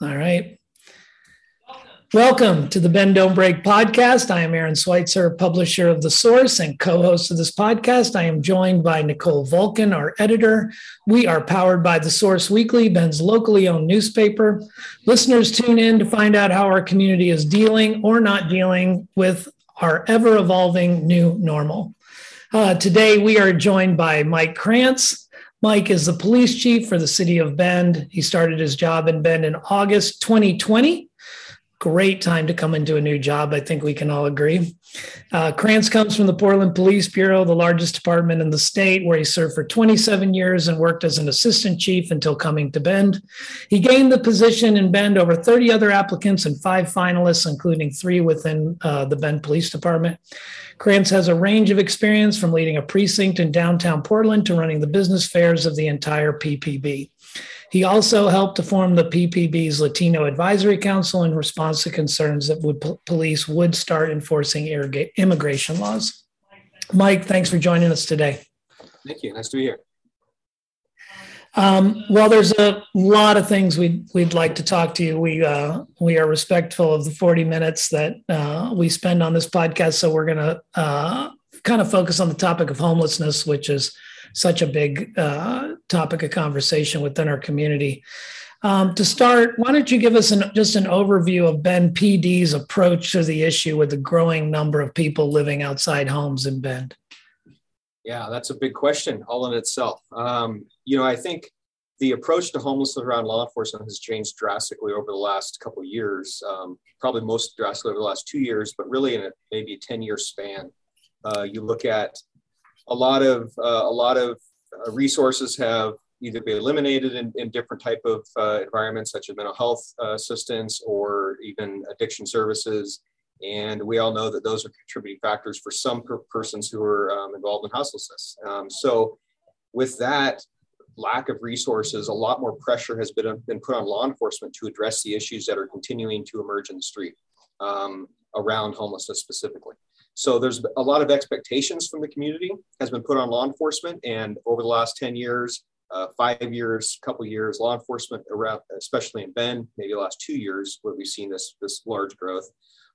All right. Welcome to the Bend Don't Break podcast. I am Aaron Switzer, publisher of The Source and co host of this podcast. I am joined by Nicole Vulcan, our editor. We are powered by The Source Weekly, Bend's locally owned newspaper. Listeners tune in to find out how our community is dealing or not dealing with our ever evolving new normal. Uh, today, we are joined by Mike Krantz. Mike is the police chief for the city of Bend. He started his job in Bend in August 2020 great time to come into a new job. I think we can all agree. Uh, Krantz comes from the Portland Police Bureau, the largest department in the state, where he served for 27 years and worked as an assistant chief until coming to Bend. He gained the position in Bend over 30 other applicants and five finalists, including three within uh, the Bend Police Department. Krantz has a range of experience from leading a precinct in downtown Portland to running the business fairs of the entire PPB. He also helped to form the PPB's Latino Advisory Council in response to concerns that would, police would start enforcing immigration laws. Mike, thanks for joining us today. Thank you. Nice to be here. Um, well, there's a lot of things we'd we'd like to talk to you. We uh, we are respectful of the 40 minutes that uh, we spend on this podcast, so we're going to uh, kind of focus on the topic of homelessness, which is such a big uh, topic of conversation within our community. Um, to start, why don't you give us an, just an overview of Bend PD's approach to the issue with the growing number of people living outside homes in Bend? Yeah, that's a big question all in itself. Um, you know, I think the approach to homelessness around law enforcement has changed drastically over the last couple of years, um, probably most drastically over the last two years, but really in a, maybe a 10 year span. Uh, you look at a lot of uh, a lot of uh, resources have either been eliminated in, in different type of uh, environments such as mental health uh, assistance or even addiction services and we all know that those are contributing factors for some per- persons who are um, involved in houselessness um, so with that lack of resources a lot more pressure has been, been put on law enforcement to address the issues that are continuing to emerge in the street um, around homelessness specifically. So there's a lot of expectations from the community has been put on law enforcement, and over the last 10 years, uh, five years, couple years, law enforcement around, especially in Bend, maybe the last two years, where we've seen this this large growth.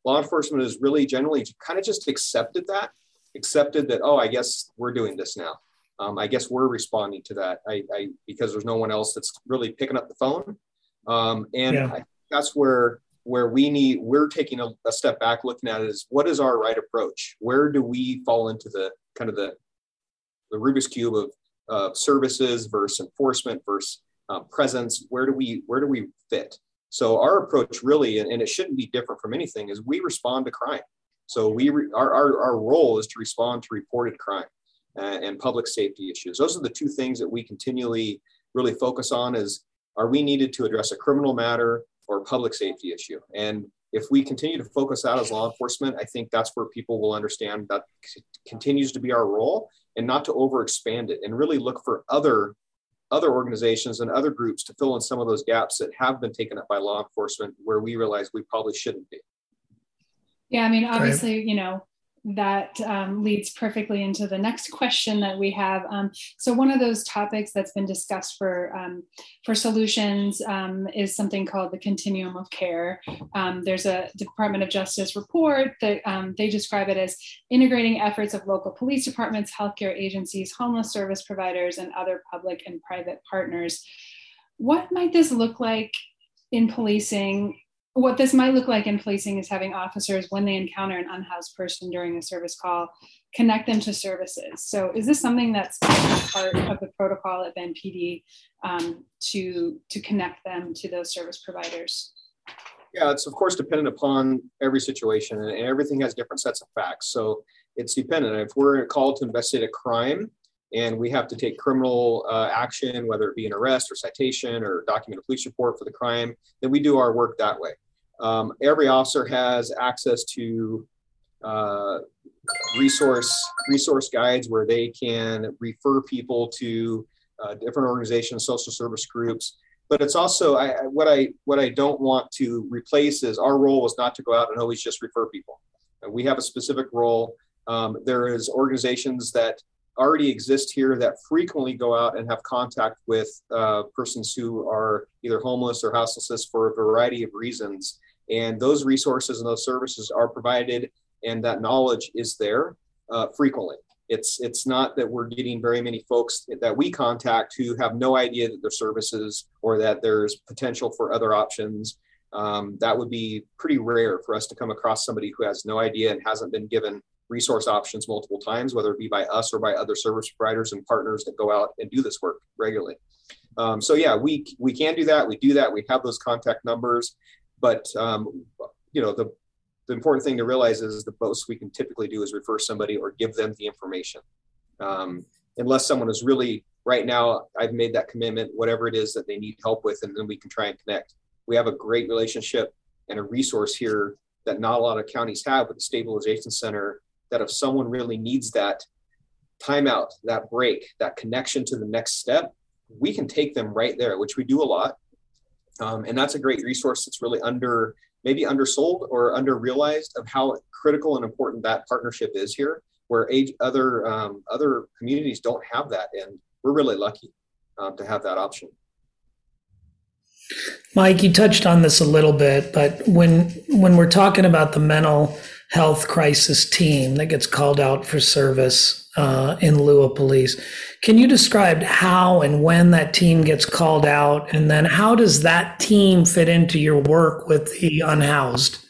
Law enforcement has really generally kind of just accepted that, accepted that oh, I guess we're doing this now. Um, I guess we're responding to that. I, I, because there's no one else that's really picking up the phone, um, and yeah. I, that's where where we need we're taking a, a, step back looking at it is what is our right approach where do we fall into the kind of the the rubik's cube of uh, services versus enforcement versus um, presence where do we where do we fit? So our approach really and, and it shouldn't be different from anything is we respond to crime. So we re, our, our, our role is to respond to reported crime uh, and public safety issues. Those are the two things that we continually really focus on is are we needed to address a criminal matter or public safety issue. And if we continue to focus that as law enforcement, I think that's where people will understand that continues to be our role and not to overexpand it and really look for other other organizations and other groups to fill in some of those gaps that have been taken up by law enforcement where we realize we probably shouldn't be. Yeah, I mean, obviously, you know, that um, leads perfectly into the next question that we have. Um, so one of those topics that's been discussed for um, for solutions um, is something called the continuum of care. Um, there's a Department of Justice report that um, they describe it as integrating efforts of local police departments, healthcare agencies, homeless service providers, and other public and private partners. What might this look like in policing what this might look like in policing is having officers, when they encounter an unhoused person during a service call, connect them to services. So, is this something that's part of the protocol at Bend PD um, to to connect them to those service providers? Yeah, it's of course dependent upon every situation, and everything has different sets of facts. So it's dependent. If we're called to investigate a crime, and we have to take criminal uh, action, whether it be an arrest or citation or document a police report for the crime, then we do our work that way. Um, every officer has access to uh, resource resource guides where they can refer people to uh, different organizations, social service groups. But it's also I, what I what I don't want to replace is our role was not to go out and always just refer people. We have a specific role. Um, there is organizations that already exist here that frequently go out and have contact with uh, persons who are either homeless or houseless for a variety of reasons. And those resources and those services are provided, and that knowledge is there uh, frequently. It's it's not that we're getting very many folks that we contact who have no idea that there's services or that there's potential for other options. Um, that would be pretty rare for us to come across somebody who has no idea and hasn't been given resource options multiple times, whether it be by us or by other service providers and partners that go out and do this work regularly. Um, so yeah, we we can do that. We do that. We have those contact numbers, but um, you know the the important thing to realize is the most we can typically do is refer somebody or give them the information. Um, unless someone is really right now, I've made that commitment, whatever it is that they need help with, and then we can try and connect. We have a great relationship and a resource here that not a lot of counties have with the stabilization center. That if someone really needs that timeout, that break, that connection to the next step, we can take them right there, which we do a lot. Um, and that's a great resource that's really under maybe undersold or under realized of how critical and important that partnership is here, where age, other um, other communities don't have that, and we're really lucky um, to have that option. Mike, you touched on this a little bit, but when when we're talking about the mental health crisis team that gets called out for service uh, in lieu of police, can you describe how and when that team gets called out, and then how does that team fit into your work with the unhoused?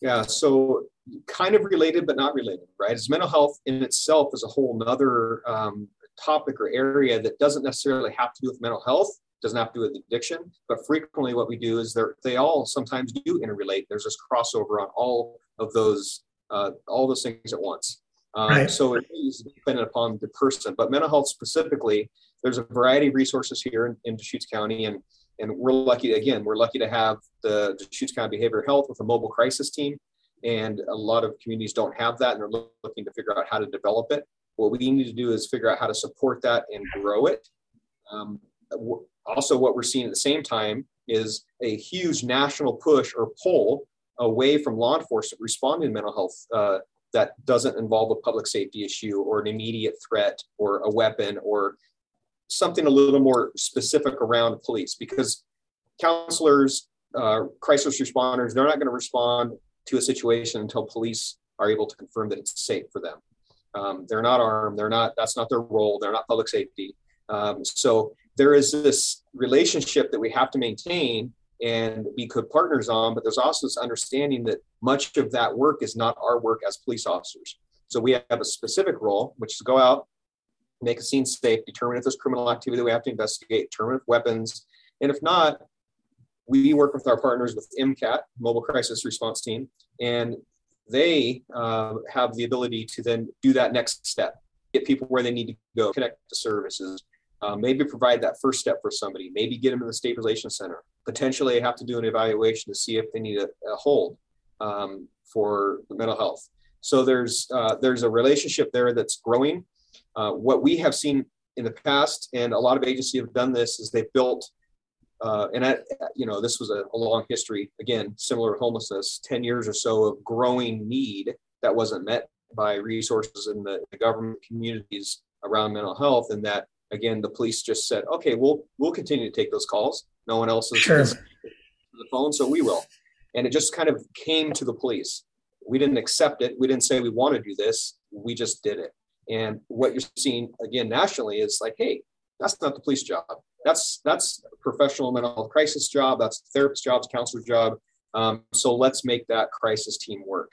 Yeah, so kind of related but not related, right? As mental health in itself is a whole nother um, topic or area that doesn't necessarily have to do with mental health doesn't have to do with addiction, but frequently what we do is they all sometimes do interrelate. There's this crossover on all of those uh, all those things at once. Um, right. So it is dependent upon the person, but mental health specifically, there's a variety of resources here in, in Deschutes County, and and we're lucky again. We're lucky to have the Deschutes County Behavioral Health with a mobile crisis team, and a lot of communities don't have that, and they're looking to figure out how to develop it. What we need to do is figure out how to support that and grow it. Um, also, what we're seeing at the same time is a huge national push or pull away from law enforcement responding to mental health uh, that doesn't involve a public safety issue or an immediate threat or a weapon or something a little more specific around police because counselors, uh, crisis responders, they're not going to respond to a situation until police are able to confirm that it's safe for them. Um, they're not armed. They're not. That's not their role. They're not public safety. Um, so there is this relationship that we have to maintain and be good partners on, but there's also this understanding that much of that work is not our work as police officers. So we have a specific role, which is go out, make a scene safe, determine if there's criminal activity that we have to investigate, determine if weapons, and if not, we work with our partners with MCAT, Mobile Crisis Response Team, and they uh, have the ability to then do that next step, get people where they need to go, connect to services, uh, maybe provide that first step for somebody, maybe get them in the stabilization center. Potentially have to do an evaluation to see if they need a, a hold um, for mental health. So there's uh, there's a relationship there that's growing. Uh, what we have seen in the past, and a lot of agencies have done this, is they've built, uh, and I, you know, this was a, a, long history. Again, similar to homelessness, ten years or so of growing need that wasn't met by resources in the, the government communities around mental health, and that again, the police just said, okay, we'll we'll continue to take those calls. No one else is, sure. the phone, so we will. And it just kind of came to the police. We didn't accept it. We didn't say we want to do this. We just did it. And what you're seeing again nationally is like, hey, that's not the police job. That's that's a professional mental health crisis job. That's therapist job, counselor job. Um, so let's make that crisis team work.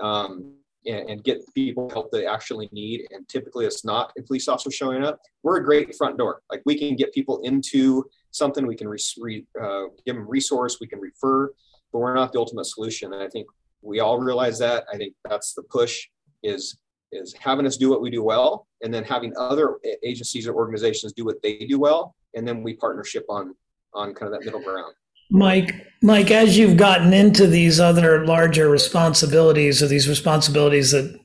Um, and, and, get people help they actually need. And typically, it's not a police officer showing up. We're a great front door. Like we can get people into something. We can re, uh, give them resource. We can refer, but we're not the ultimate solution. And I think we all realize that. I think that's the push is is having us do what we do well, and then having other agencies or organizations do what they do well, and then we partnership on on kind of that middle ground. Mike, Mike, as you've gotten into these other larger responsibilities or these responsibilities that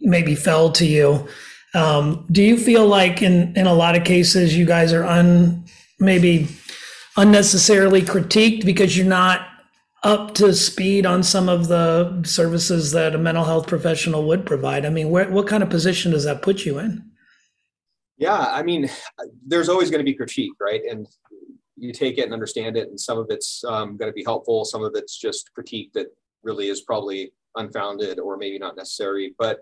maybe fell to you, um, do you feel like in in a lot of cases you guys are un maybe unnecessarily critiqued because you're not up to speed on some of the services that a mental health professional would provide? I mean, what kind of position does that put you in? Yeah, I mean, there's always going to be critique, right? And you take it and understand it, and some of it's um, going to be helpful, some of it's just critique that really is probably unfounded or maybe not necessary. But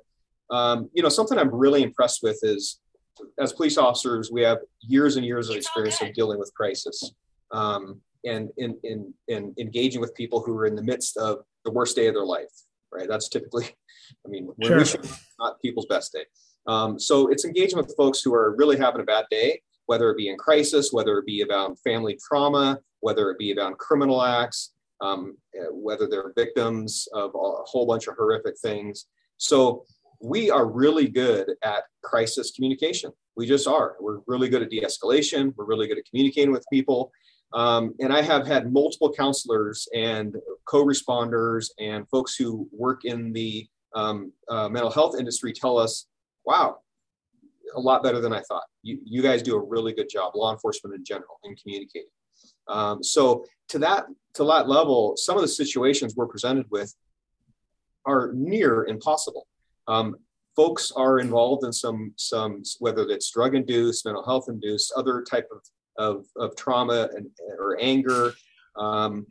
um, you know, something I'm really impressed with is as police officers, we have years and years of experience of dealing with crisis. Um, and in, in, in engaging with people who are in the midst of the worst day of their life, right? That's typically, I mean, sure. not people's best day. Um, so it's engaging with folks who are really having a bad day, whether it be in crisis, whether it be about family trauma, whether it be about criminal acts, um, uh, whether they're victims of a whole bunch of horrific things. So we are really good at crisis communication. We just are. We're really good at de escalation. We're really good at communicating with people. Um, and I have had multiple counselors and co responders and folks who work in the um, uh, mental health industry tell us, wow, a lot better than I thought. You, you guys do a really good job, law enforcement in general, in communicating. Um, so to that to that level, some of the situations we're presented with are near impossible. Um, folks are involved in some some whether it's drug induced, mental health induced, other type of of, of trauma and, or anger. Um,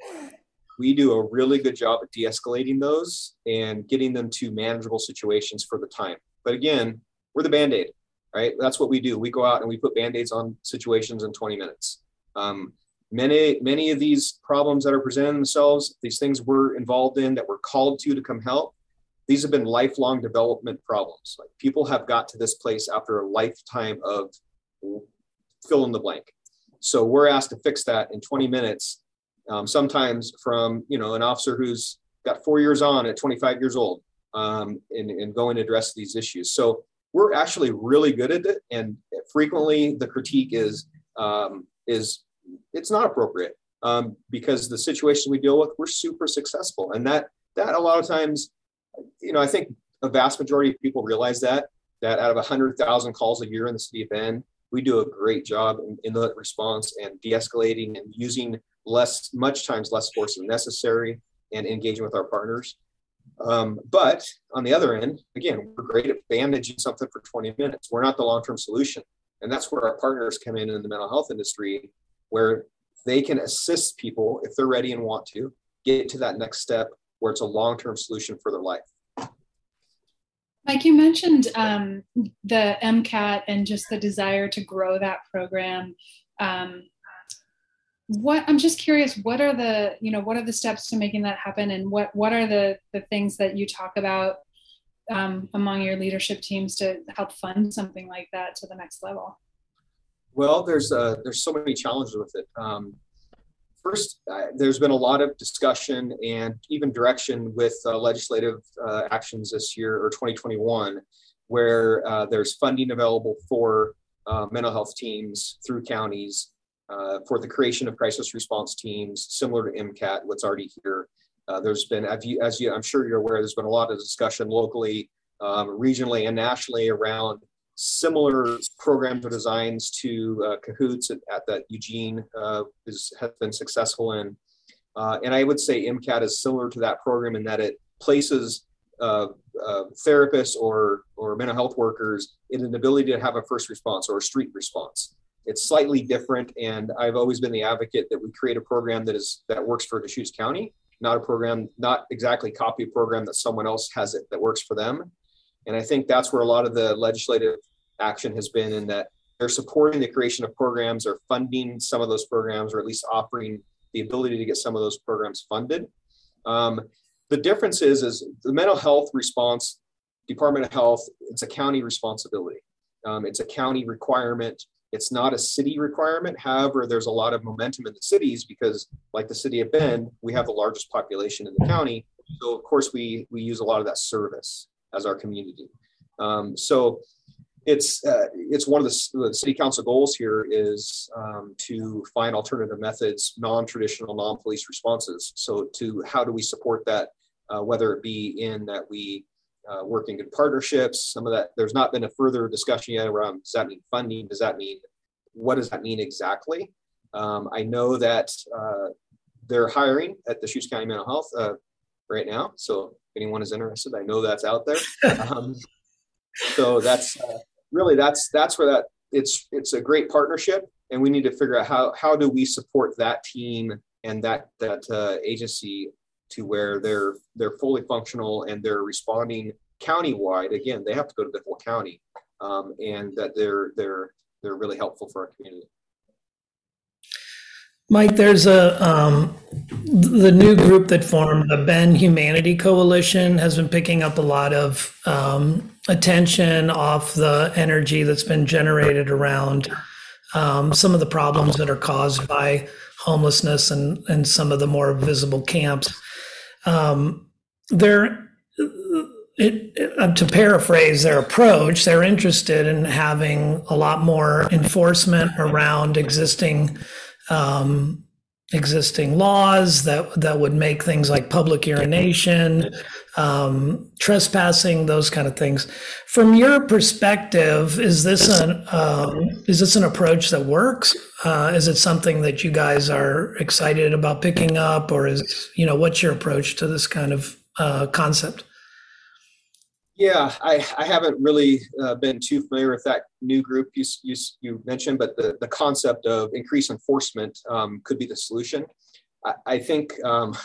we do a really good job at de-escalating those and getting them to manageable situations for the time. But again, we're the band-aid, right? That's what we do. We go out and we put band-aids on situations in 20 minutes. Um, many, many of these problems that are presenting themselves, these things we're involved in that we're called to to come help, these have been lifelong development problems. Like people have got to this place after a lifetime of fill in the blank. So we're asked to fix that in 20 minutes. Um, sometimes from you know an officer who's got four years on at 25 years old, um, and, and going to address these issues. So we're actually really good at it, and frequently the critique is um, is it's not appropriate um, because the situation we deal with we're super successful, and that that a lot of times, you know, I think a vast majority of people realize that that out of 100,000 calls a year in the city of Bend, we do a great job in, in the response and de-escalating and using less, much times less force than necessary and engaging with our partners. Um, but on the other end, again, we're great at bandaging something for 20 minutes. We're not the long-term solution. And that's where our partners come in in the mental health industry, where they can assist people if they're ready and want to get to that next step where it's a long-term solution for their life. Mike, you mentioned um, the MCAT and just the desire to grow that program. Um, what I'm just curious, what are the you know what are the steps to making that happen, and what what are the the things that you talk about um, among your leadership teams to help fund something like that to the next level? Well, there's uh, there's so many challenges with it. Um, first, uh, there's been a lot of discussion and even direction with uh, legislative uh, actions this year or 2021, where uh, there's funding available for uh, mental health teams through counties uh, for the creation of crisis response teams, similar to MCAT, what's already here. there's been, as you, as you, I'm sure you're aware, there's been a lot of discussion locally, um, regionally, and nationally around similar programs or designs to uh, Cahoots at, at that Eugene uh, is, has been successful in. Uh, and I would say MCAT is similar to that program in that it places uh, uh, therapists or, or mental health workers in an ability to have a first response or a street response. It's slightly different, and I've always been the advocate that we create a program that is that works for Deschutes County, not a program, not exactly copy a program that someone else has it that works for them. And I think that's where a lot of the legislative action has been in that they're supporting the creation of programs or funding some of those programs or at least offering the ability to get some of those programs funded. Um, the difference is, is the mental health response, Department of Health, it's a county responsibility. Um, it's a county requirement. It's not a city requirement. However, there's a lot of momentum in the cities because, like the city of Bend, we have the largest population in the county. So, of course, we we use a lot of that service as our community. Um, so it's uh, it's one of the, the, city council goals here is um, to find alternative methods, non-traditional, non-police responses. So to how do we support that, uh, whether it be in that we uh, work in partnerships. Some of that there's not been a further discussion yet around does that mean funding? Does that mean what does that mean exactly? Um, I know that uh, they're hiring at the Deschutes County Mental Health uh, right now. So if anyone is interested, I know that's out there. Um, so that's uh, really that's that's where that it's it's a great partnership, and we need to figure out how how do we support that team and that that uh, agency to where they're they're fully functional and they're responding countywide. Again, they have to go to the whole county, um, and that they're they're they're really helpful for our community. Mike, there's a um, the new group that formed, the Bend Humanity Coalition, has been picking up a lot of um, attention off the energy that's been generated around um, some of the problems that are caused by homelessness and and some of the more visible camps. Um, they're it, it, to paraphrase their approach, they're interested in having a lot more enforcement around existing um, existing laws that that would make things like public urination, um, trespassing, those kind of things. From your perspective, is this an um, is this an approach that works? Uh, is it something that you guys are excited about picking up, or is you know what's your approach to this kind of uh, concept? Yeah, I, I haven't really uh, been too familiar with that new group you, you, you mentioned, but the, the concept of increased enforcement um, could be the solution. I, I think um,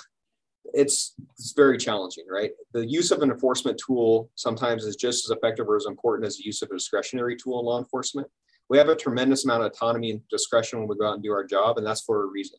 it's, it's very challenging, right? The use of an enforcement tool sometimes is just as effective or as important as the use of a discretionary tool in law enforcement. We have a tremendous amount of autonomy and discretion when we go out and do our job, and that's for a reason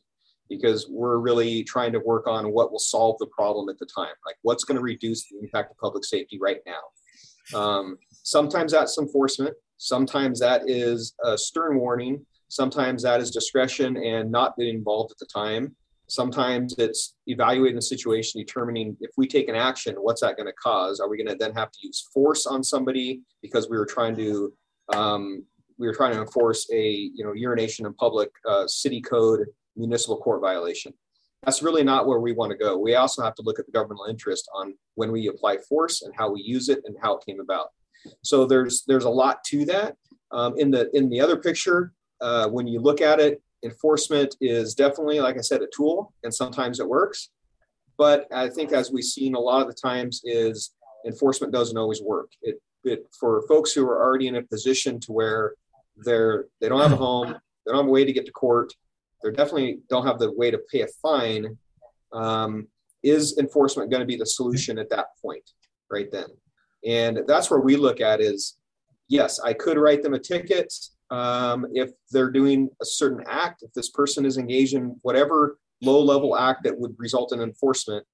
because we're really trying to work on what will solve the problem at the time. Like what's going to reduce the impact of public safety right now. Um, sometimes that's enforcement. Sometimes that is a stern warning. Sometimes that is discretion and not being involved at the time. Sometimes it's evaluating the situation, determining if we take an action, what's that going to cause? Are we going to then have to use force on somebody because we were trying to um, we were trying to enforce a you know urination in public uh, city code municipal court violation. That's really not where we want to go. We also have to look at the governmental interest on when we apply force and how we use it and how it came about. So there's there's a lot to that. Um, in the in the other picture, uh, when you look at it, enforcement is definitely, like I said, a tool, and sometimes it works. But I think as we've seen a lot of the times, is enforcement doesn't always work. It, it for folks who are already in a position to where they're they don't have a home, they don't have a way to get to court, they definitely don't have the way to pay a fine. Um, is enforcement going to be the solution at that point, right then? And that's where we look at is, yes, I could write them a ticket um, if they're doing a certain act. If this person is engaged in whatever low-level act that would result in enforcement,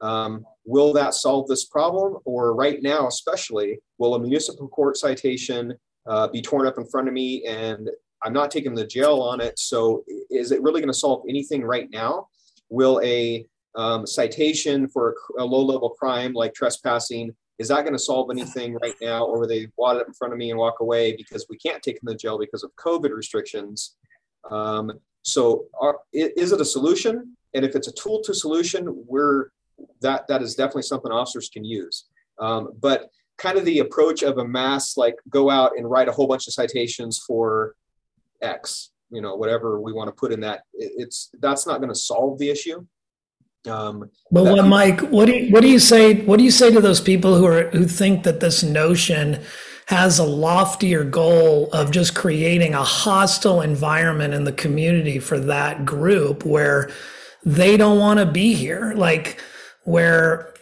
um, will that solve this problem? Or right now, especially, will a municipal court citation uh, be torn up in front of me and I'm not taking the jail on it. So is it really going to solve anything right now? Will a um, citation for a, a low level crime like trespassing is that going to solve anything right now or will they wad it in front of me and walk away because we can't take them to jail because of covid restrictions um, so are, is it a solution and if it's a tool to solution we're that that is definitely something officers can use um, but kind of the approach of a mass like go out and write a whole bunch of citations for X, you know, whatever we want to put in that. It's that's not going to solve the issue. Um, but what, Mike, what do you, what do you say? What do you say to those people who are who think that this notion has a loftier goal of just creating a hostile environment in the community for that group where they don't want to be here, like where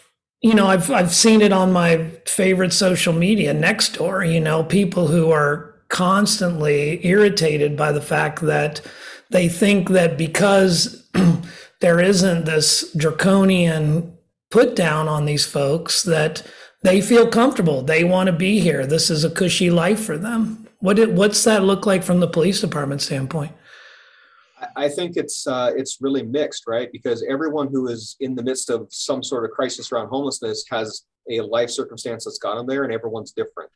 you know I've I've seen it on my favorite social media Nextdoor. You know, people who are constantly irritated by the fact that they think that because there isn't this draconian put down on these folks that they feel comfortable. They want to be here. This is a cushy life for them. What it, what's that look like from the police department standpoint? I think it's uh, it's really mixed, right? Because everyone who is in the midst of some sort of crisis around homelessness has a life circumstance that's got them there, and everyone's different.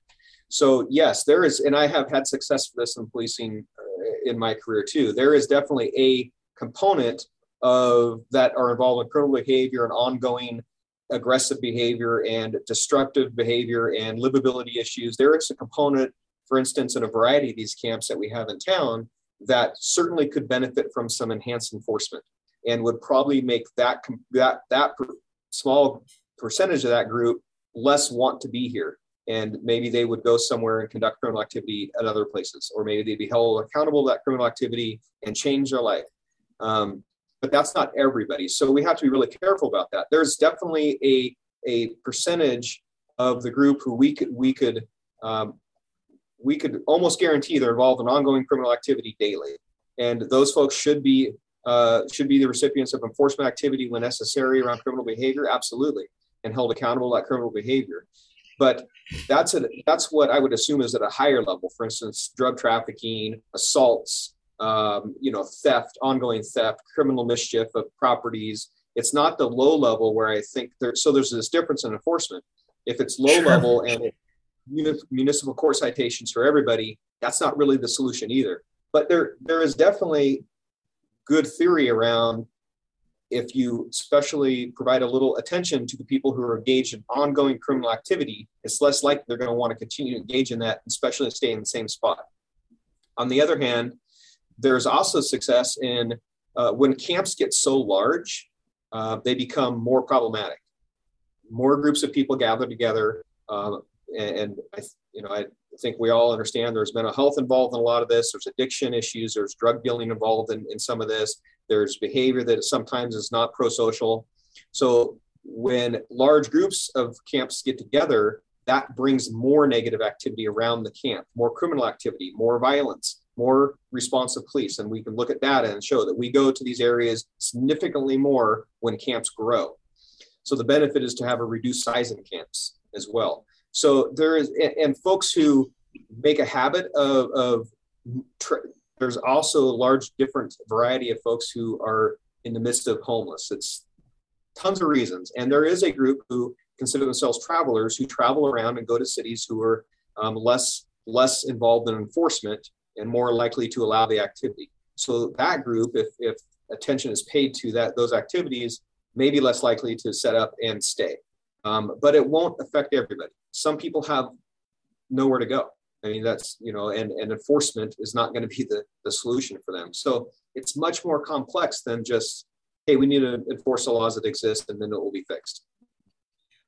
So yes, there is, and I have had success for this in policing uh, in my career too. There is definitely a component of that are involved in criminal behavior and ongoing aggressive behavior and destructive behavior and livability issues. There is a component, for instance, in a variety of these camps that we have in town that certainly could benefit from some enhanced enforcement. and would probably make that that that small percentage of that group less want to be here and maybe they would go somewhere and conduct criminal activity at other places or maybe they'd be held accountable to that criminal activity and change their life um, but that's not everybody so we have to be really careful about that there's definitely a a percentage of the group who we could we could um, we could almost guarantee they're involved in ongoing criminal activity daily and those folks should be uh, should be the recipients of enforcement activity when necessary around criminal behavior, absolutely, and held accountable that criminal behavior. But that's a, that's what I would assume is at a higher level. For instance, drug trafficking, assaults, um, you know, theft, ongoing theft, criminal mischief of properties. It's not the low level where I think there. So there's this difference in enforcement. If it's low sure. level and it, municipal court citations for everybody, that's not really the solution either. But there there is definitely good theory around if you especially provide a little attention to the people who are engaged in ongoing criminal activity, it's less likely they're going to want to continue to engage in that, especially stay in the same spot. On the other hand, there's also success in uh, when camps get so large, uh, they become more problematic. More groups of people gather together, uh, and, and I, you know, I think we all understand there's mental health involved in a lot of this. There's addiction issues. There's drug dealing involved in, in some of this. There's behavior that sometimes is not pro social. So when large groups of camps get together, that brings more negative activity around the camp, more criminal activity, more violence, more responsive police. And we can look at data and show that we go to these areas significantly more when camps grow. So the benefit is to have a reduced size in camps as well. So there is, and folks who make a habit of, of there's also a large different variety of folks who are in the midst of homeless. It's tons of reasons. And there is a group who consider themselves travelers who travel around and go to cities who are um, less less involved in enforcement and more likely to allow the activity. So that group, if, if attention is paid to that those activities, may be less likely to set up and stay. Um, but it won't affect everybody some people have nowhere to go. I mean, that's, you know, and, and enforcement is not going to be the, the solution for them. So it's much more complex than just, hey, we need to enforce the laws that exist and then it will be fixed.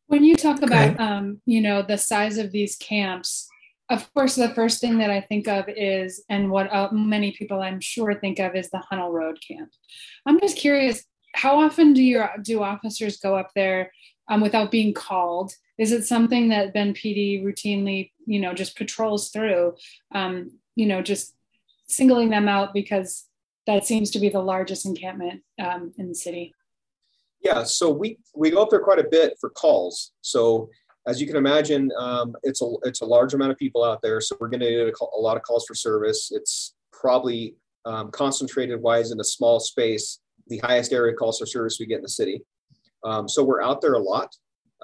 When you talk about, um, you know, the size of these camps, of course, the first thing that I think of is, and what uh, many people I'm sure think of is the Hunnell Road camp. I'm just curious, how often do your do officers go up there um, without being called? Is it something that Bend PD routinely, you know, just patrols through, um, you know, just singling them out because that seems to be the largest encampment um, in the city? Yeah, so we we go up there quite a bit for calls. So as you can imagine, um, it's a it's a large amount of people out there. So we're going to get a, a, lot of calls for service. It's probably um, concentrated wise in a small space, the highest area calls for service we get in the city. Um, so we're out there a lot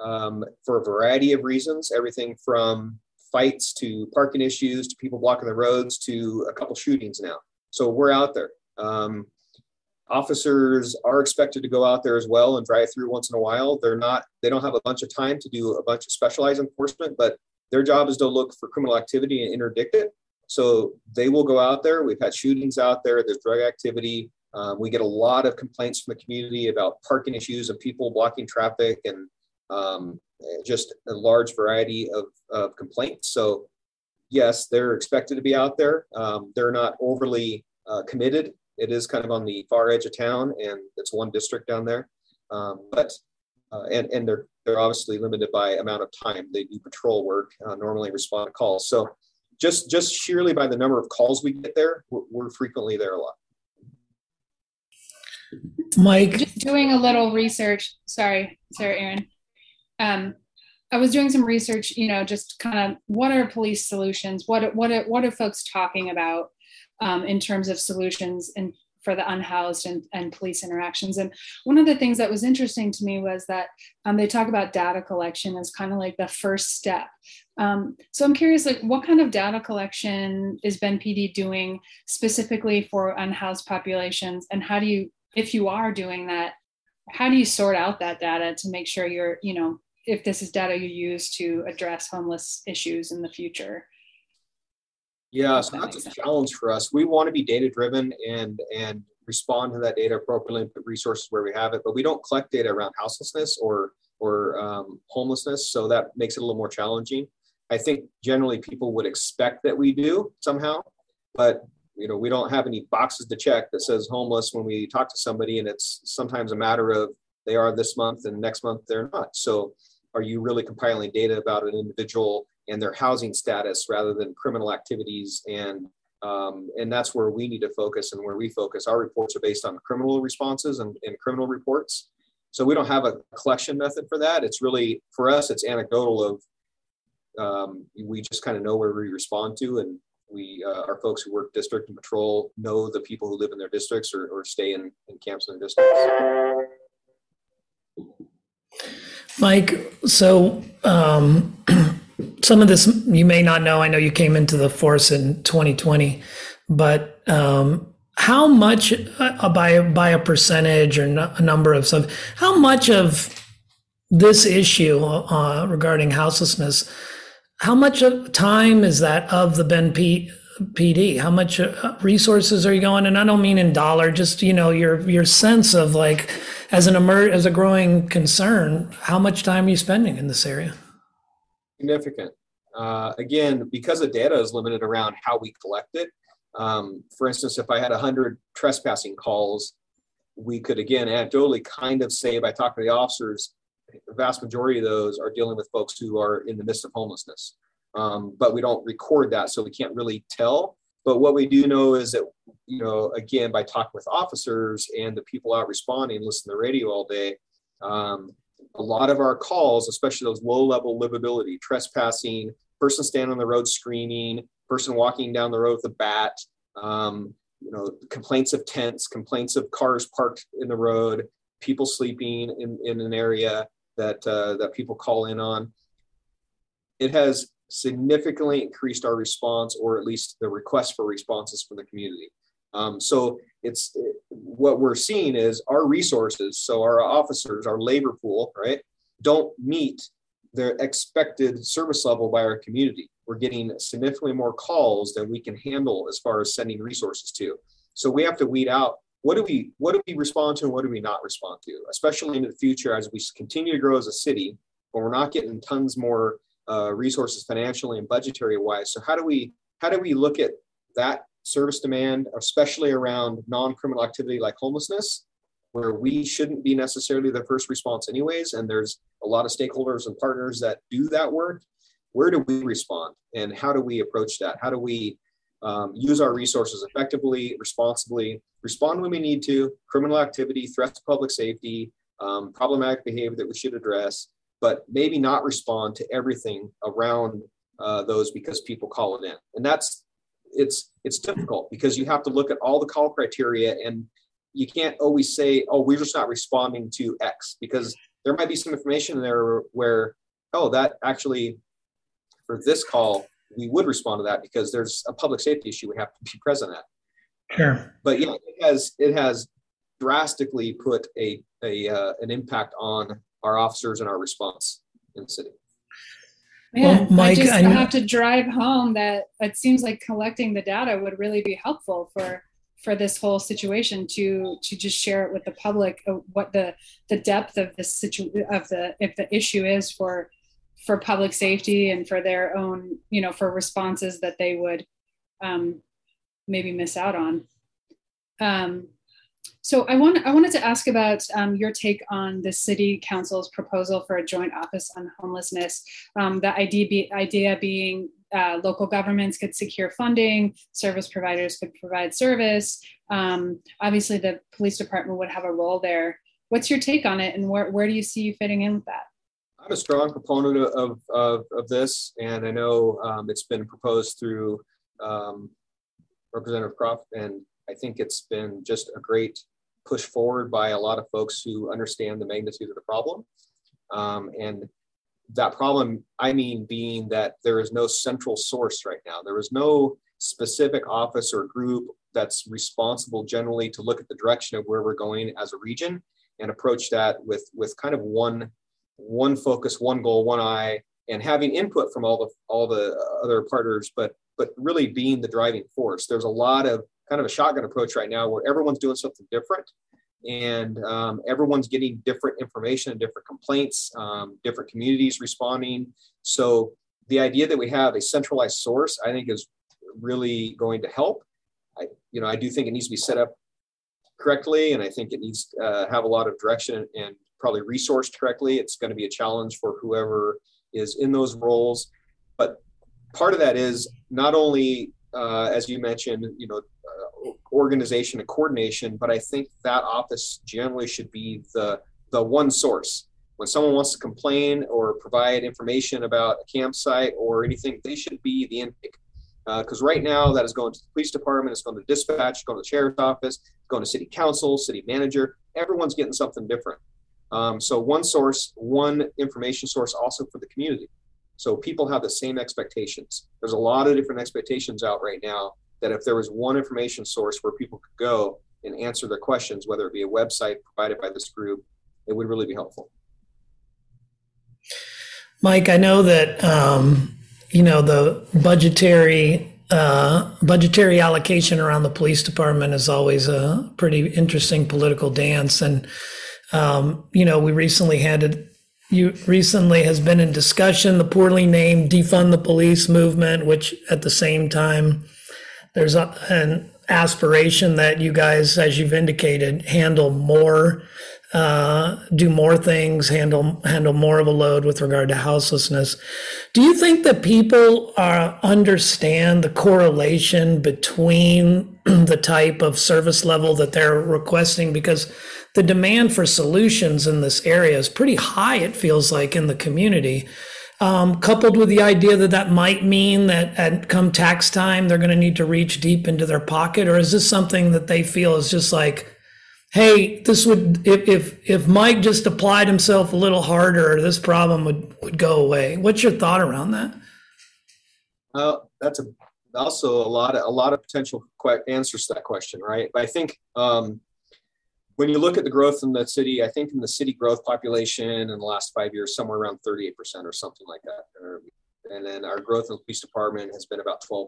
um, for a variety of reasons, everything from fights to parking issues to people blocking the roads to a couple shootings now. So we're out there. Um, officers are expected to go out there as well and drive through once in a while. They're not, they don't have a bunch of time to do a bunch of specialized enforcement, but their job is to look for criminal activity and interdict it. So they will go out there. We've had shootings out there. There's drug activity. Um, we get a lot of complaints from the community about parking issues and people blocking traffic and um, just a large variety of, of, complaints. So, yes, they're expected to be out there. Um, they're not overly uh, committed. It is kind of on the far edge of town, and it's one district down there. Um, but uh, and and they're they're obviously limited by amount of time. They do patrol work, uh, normally respond to calls. So, just just sheerly by the number of calls we get there, we're, we're frequently there a lot. Mike. Just doing a little research. Sorry, Sarah Aaron. Um, I was doing some research, you know, just kind of what are police solutions? What what are, what are folks talking about um, in terms of solutions and for the unhoused and, and police interactions? And one of the things that was interesting to me was that um, they talk about data collection as kind of like the first step. Um, so I'm curious, like, what kind of data collection is Bend PD doing specifically for unhoused populations, and how do you if you are doing that, how do you sort out that data to make sure you're, you know, if this is data you use to address homeless issues in the future? Yeah, so that's a challenge for us. We want to be data driven and and respond to that data appropriately and put resources where we have it, but we don't collect data around houselessness or or um, homelessness, so that makes it a little more challenging. I think generally people would expect that we do somehow, but you know we don't have any boxes to check that says homeless when we talk to somebody, and it's sometimes a matter of they are this month and next month they're not. So are you really compiling data about an individual and their housing status rather than criminal activities and um, and that's where we need to focus and where we focus. Our reports are based on criminal responses and, and criminal reports. So we don't have a collection method for that. It's really, for us, it's anecdotal of um, we just kind of know where we respond to and we, uh, our folks who work district and patrol know the people who live in their districts or, or stay in, in camps in their districts. Mike, so um, some of this you may not know. I know you came into the force in 2020, but um, how much uh, by by a percentage or a number of some how much of this issue uh, regarding houselessness how much of time is that of the Bend P, PD? How much uh, resources are you going? And I don't mean in dollar, just you know your your sense of like as an emer- as a growing concern, how much time are you spending in this area? Significant. Uh, again, because the data is limited around how we collect it. Um, for instance, if I had 100 trespassing calls, we could again anecdotally kind of say by talking to the officers, the vast majority of those are dealing with folks who are in the midst of homelessness. Um, but we don't record that, so we can't really tell. But what we do know is that, you know, again, by talking with officers and the people out responding, listening to the radio all day, um, a lot of our calls, especially those low level livability, trespassing, person standing on the road screaming, person walking down the road with a bat, um, you know, complaints of tents, complaints of cars parked in the road, people sleeping in, in an area that uh, that people call in on. It has significantly increased our response, or at least the request for responses from the community. Um, so it's it, what we're seeing is our resources, so our officers, our labor pool, right, don't meet the expected service level by our community. We're getting significantly more calls than we can handle as far as sending resources to. So we have to weed out what do we what do we respond to and what do we not respond to, especially in the future as we continue to grow as a city, but we're not getting tons more uh, resources financially and budgetary wise. So how do we how do we look at that service demand, especially around non-criminal activity like homelessness, where we shouldn't be necessarily the first response anyways, and there's a lot of stakeholders and partners that do that work. Where do we respond, and how do we approach that? How do we um, use our resources effectively, responsibly, respond when we need to, criminal activity, threats to public safety, um, problematic behavior that we should address, but maybe not respond to everything around uh, those because people call it in. And that's it's it's difficult because you have to look at all the call criteria and you can't always say, oh, we're just not responding to X because there might be some information there where, oh, that actually for this call we would respond to that because there's a public safety issue we have to be present at. Sure. But yeah, it has it has drastically put a a uh, an impact on our officers and our response in the city. Man, well, Mike, I just I have to drive home that it seems like collecting the data would really be helpful for for this whole situation to to just share it with the public what the the depth of the situ of the if the issue is for for public safety and for their own, you know, for responses that they would um, maybe miss out on. Um, so I want I wanted to ask about um, your take on the city council's proposal for a joint office on homelessness. Um, the idea be, idea being uh, local governments could secure funding, service providers could provide service. Um, obviously, the police department would have a role there. What's your take on it, and where where do you see you fitting in with that? I'm a strong proponent of, of, of this, and I know um, it's been proposed through um, Representative Kropf, and I think it's been just a great push forward by a lot of folks who understand the magnitude of the problem. Um, and that problem, I mean, being that there is no central source right now. There is no specific office or group that's responsible generally to look at the direction of where we're going as a region and approach that with with kind of one one focus, one goal, one eye, and having input from all the all the other partners, but but really being the driving force. There's a lot of kind of a shotgun approach right now where everyone's doing something different and um, everyone's getting different information and different complaints, um, different communities responding. So the idea that we have a centralized source, I think, is really going to help. I, you know, I do think it needs to be set up correctly, and I think it needs to uh, have a lot of direction and probably resourced correctly. It's going to be a challenge for whoever is in those roles, but part of that is not only, uh, as you mentioned, you know, organization and coordination, but I think that office generally should be the the one source. When someone wants to complain or provide information about a campsite or anything, they should be the intake. Because uh, right now, that is going to the police department, it's going to dispatch, going to the sheriff's office, going to city council, city manager. Everyone's getting something different. Um, so one source, one information source, also for the community. So people have the same expectations. There's a lot of different expectations out right now that if there was one information source where people could go and answer their questions, whether it be a website provided by this group, it would really be helpful. Mike, I know that um, you know the budgetary uh, budgetary allocation around the police department is always a pretty interesting political dance, and um, you know we recently had it you recently has been in discussion the poorly named defund the police movement which at the same time there's a, an aspiration that you guys as you've indicated handle more uh, do more things handle handle more of a load with regard to houselessness do you think that people are understand the correlation between the type of service level that they're requesting because the demand for solutions in this area is pretty high, it feels like, in the community. Um, coupled with the idea that that might mean that at come tax time, they're going to need to reach deep into their pocket? Or is this something that they feel is just like, hey, this would, if, if, if Mike just applied himself a little harder, this problem would, would go away? What's your thought around that? Uh, that's a, also a lot of, a lot of potential answers to that question, right? But I think, um, when you look at the growth in the city, I think in the city growth population in the last five years, somewhere around 38% or something like that. And then our growth in the police department has been about 12%.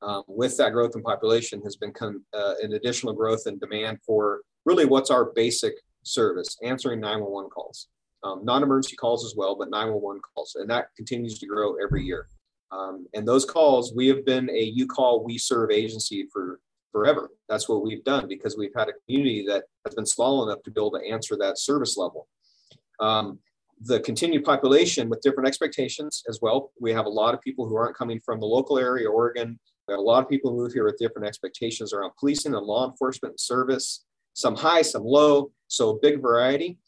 Um, with that growth in population has been come, uh, an additional growth in demand for really what's our basic service, answering 911 calls. Um, non-emergency calls as well, but 911 calls. And that continues to grow every year. Um, and those calls, we have been a you call, we serve agency for forever. That's what we've done because we've had a community that has been small enough to be able to answer that service level. Um, the continued population with different expectations as well. We have a lot of people who aren't coming from the local area, Oregon. We have a lot of people move here with different expectations around policing and law enforcement service, some high, some low, so big variety.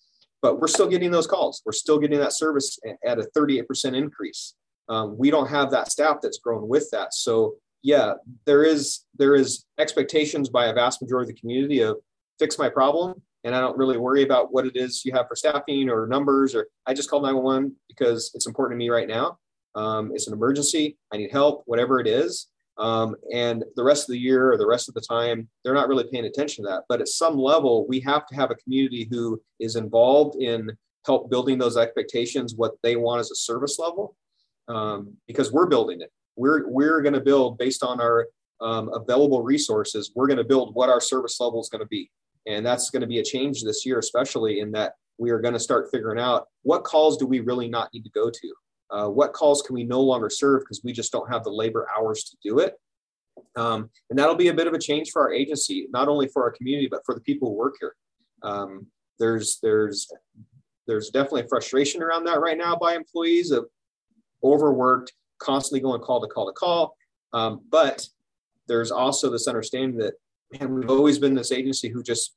But we're still getting those calls. We're still getting that service at a 38% increase. Um, we don't have that staff that's grown with that. So yeah, there is there is expectations by a vast majority of the community of fix my problem, and I don't really worry about what it is you have for staffing or numbers, or I just call 911 because it's important to me right now. Um, it's an emergency. I need help, whatever it is. Um, and the rest of the year or the rest of the time, they're not really paying attention to that. But at some level, we have to have a community who is involved in help building those expectations, what they want as a service level, um, because we're building it we're we're going to build based on our um, available resources. We're going to build what our service level is going to be, and that's going to be a change this year, especially in that we are going to start figuring out what calls do we really not need to go to. Uh, what calls can we no longer serve because we just don't have the labor hours to do it? Um, and that'll be a bit of a change for our agency, not only for our community but for the people who work here. Um, there's there's there's definitely frustration around that right now by employees of overworked, constantly going call to call to call. Um, but there's also this understanding that, man, we've always been this agency who just,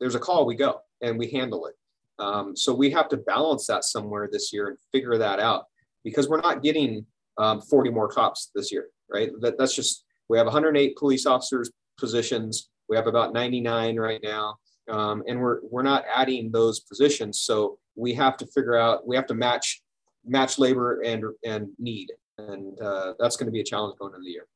there's a call, we go and we handle it. Um, so we have to balance that somewhere this year and figure that out because we're not getting um, 40 more cops this year, right? That, that's just, we have 108 police officers positions. We have about 99 right now. Um, and we're, we're not adding those positions. So we have to figure out, we have to match, match labor and, and need and uh, that's going to be a challenge going into the year.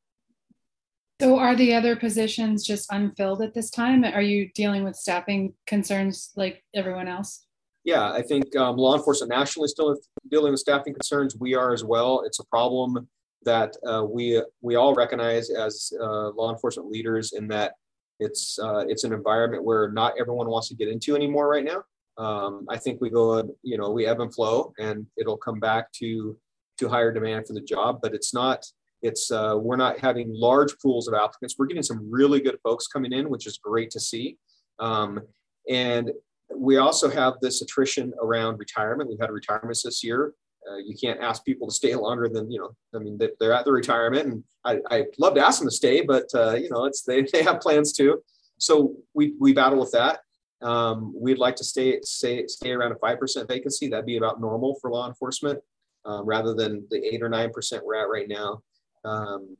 So, are the other positions just unfilled at this time? Are you dealing with staffing concerns like everyone else? Yeah, I think um, law enforcement nationally is still dealing with staffing concerns. We are as well. It's a problem that uh, we we all recognize as uh, law enforcement leaders in that it's uh, it's an environment where not everyone wants to get into anymore right now. Um, I think we go, you know, we ebb and flow, and it'll come back to to higher demand for the job. But it's not. It's uh, we're not having large pools of applicants. We're getting some really good folks coming in, which is great to see. Um, and we also have this attrition around retirement. We've had retirements this year. Uh, you can't ask people to stay longer than you know. I mean, they're at the retirement, and I, I love to ask them to stay, but uh, you know, it's they, they have plans too. So we we battle with that. Um, we'd like to stay stay stay around a five percent vacancy. That'd be about normal for law enforcement, um, rather than the eight or nine percent we're at right now. Um,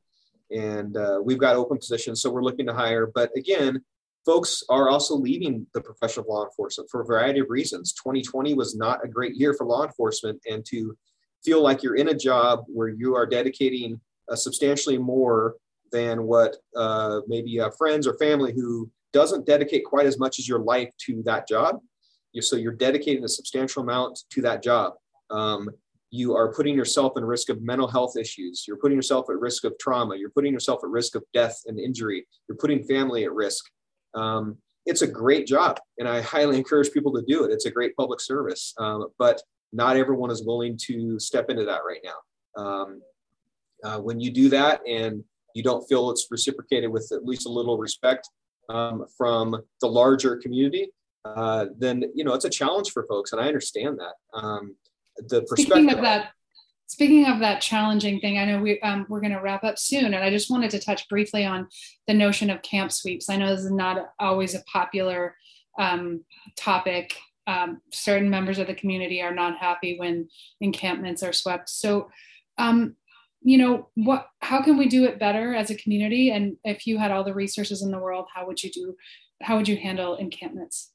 and uh, we've got open positions, so we're looking to hire. But again, folks are also leaving the profession of law enforcement for a variety of reasons. 2020 was not a great year for law enforcement, and to feel like you're in a job where you are dedicating uh, substantially more than what uh, maybe have friends or family who doesn't dedicate quite as much as your life to that job. You're, so you're dedicating a substantial amount to that job. Um, you are putting yourself in risk of mental health issues. You're putting yourself at risk of trauma. You're putting yourself at risk of death and injury. You're putting family at risk. Um, it's a great job, and I highly encourage people to do it. It's a great public service, um, but not everyone is willing to step into that right now. Um, uh, when you do that and you don't feel it's reciprocated with at least a little respect um, from the larger community, uh, then you know it's a challenge for folks, and I understand that. The perspective. Speaking of that, Speaking of that challenging thing, I know we, um, we're going to wrap up soon, and I just wanted to touch briefly on the notion of camp sweeps. I know this is not always a popular um, topic. Um, certain members of the community are not happy when encampments are swept. So, um, you know, what? How can we do it better as a community? And if you had all the resources in the world, how would you do? How would you handle encampments?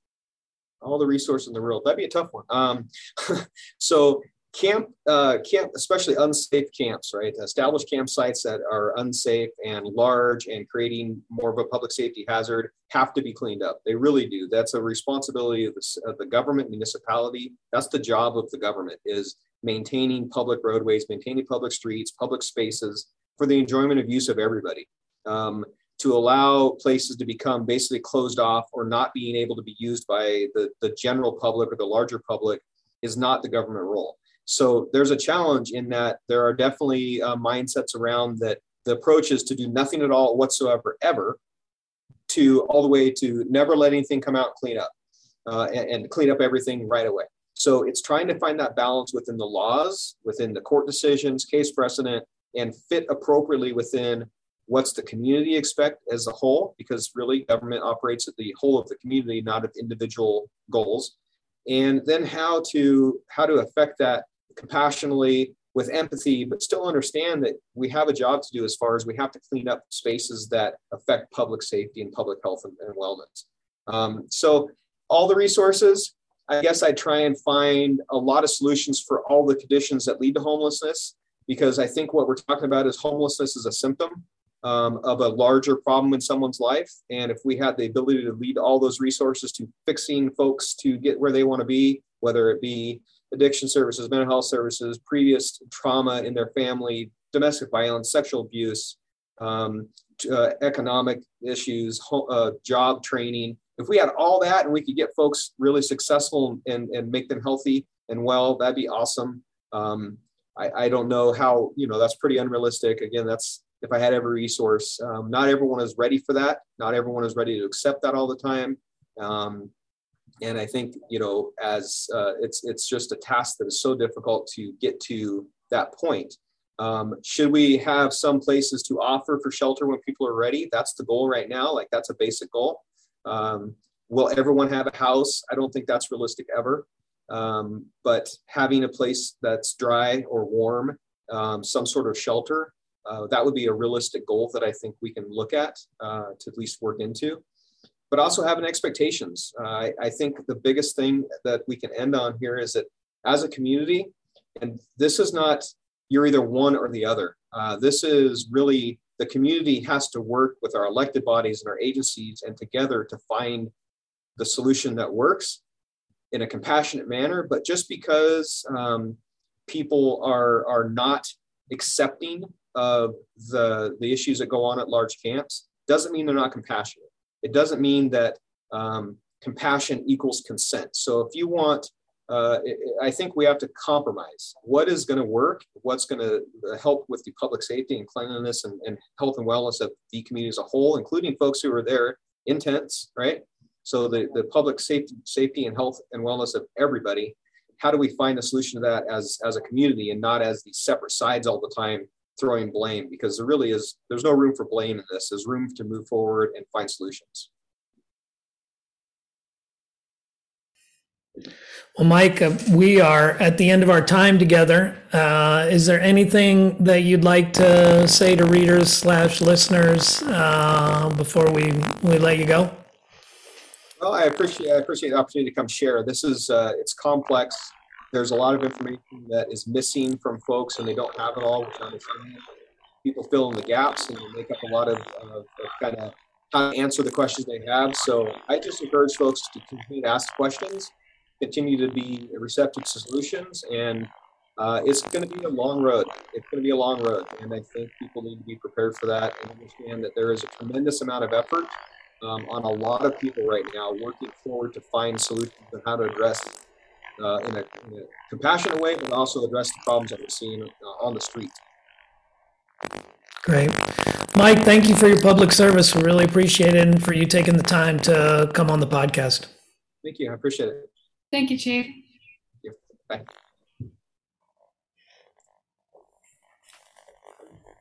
All the resources in the world. That'd be a tough one. Um, so camp uh, camp especially unsafe camps right? Established campsites that are unsafe and large and creating more of a public safety hazard have to be cleaned up. They really do. That's a responsibility of the, of the government municipality. That's the job of the government is maintaining public roadways maintaining public streets public spaces for the enjoyment of use of everybody. Um, to allow places to become basically closed off or not being able to be used by the, the general public or the larger public is not the government role so there's a challenge in that there are definitely uh, mindsets around that the approach is to do nothing at all whatsoever, ever, to all the way to never let anything come out and clean up uh, and, and clean up everything right away. So it's trying to find that balance within the laws, within the court decisions, case precedent, and fit appropriately within what's the community expect as a whole, because really government operates at the whole of the community, not at individual goals. And then how to how to affect that compassionately with empathy, but still understand that we have a job to do as far as we have to clean up spaces that affect public safety and public health and, and wellness. Um, so, all the resources, I guess I'd try and find a lot of solutions for all the conditions that lead to homelessness, because I think what we're talking about is homelessness is a symptom um, of a larger problem in someone's life. And if we had the ability to lead all those resources to fixing folks to get where they want to be, whether it be addiction services, mental health services, previous trauma in their family, domestic violence, sexual abuse, um, uh, economic issues, uh, job training. If we had all that and we could get folks really successful and, and make them healthy and well, that'd be awesome. Um, I, I, don't know how, you know, that's pretty unrealistic. Again, that's if I had every resource. Um, not everyone is ready for that. Not everyone is ready to accept that all the time. Um, and I think you know, as uh, it's it's just a task that is so difficult to get to that point. Um, should we have some places to offer for shelter when people are ready? That's the goal right now. Like that's a basic goal. Um, will everyone have a house? I don't think that's realistic ever. Um, but having a place that's dry or warm, um, some sort of shelter, uh, that would be a realistic goal that I think we can look at uh, to at least work into but also having expectations. Uh, I, I, think the biggest thing that we can end on here is that as a community, and this is not you're either one or the other. Uh, this is really the community has to work with our elected bodies and our agencies and together to find the solution that works in a compassionate manner. But just because um, people are are not accepting of the, the issues that go on at large camps doesn't mean they're not compassionate. It doesn't mean that um, compassion equals consent. So if you want, uh, I think we have to compromise. What is going to work? What's going to help with the public safety and cleanliness and, and health and wellness of the community as a whole, including folks who are there in tents, right? So the, the public safety, safety and health and wellness of everybody. How do we find a solution to that as, as a community and not as these separate sides all the time throwing blame? Because there really is, there's no room for blame in this. There's room to move forward and find solutions. Well, Mike, uh, we are at the end of our time together. Uh, is there anything that you'd like to say to readers slash listeners uh, before we we let you go? Well, I appreciate I appreciate the opportunity to come share. This is uh, it's complex. There's a lot of information that is missing from folks, and they don't have it all, which I understand. People fill in the gaps and make up a lot of, kind of answer the questions they have. So I just encourage folks to continue to ask questions continue to be receptive to solutions. And uh, it's going to be a long road. It's going to be a long road. And I think people need to be prepared for that and understand that there is a tremendous amount of effort um, on a lot of people right now working forward to find solutions on how to address uh, in, a, in, a, compassionate way, but also address the problems that we're seeing uh, on the street. Great. Mike, thank you for your public service. We really appreciate it and for you taking the time to come on the podcast. Thank you. I appreciate it. Thank you, Chief. Bye.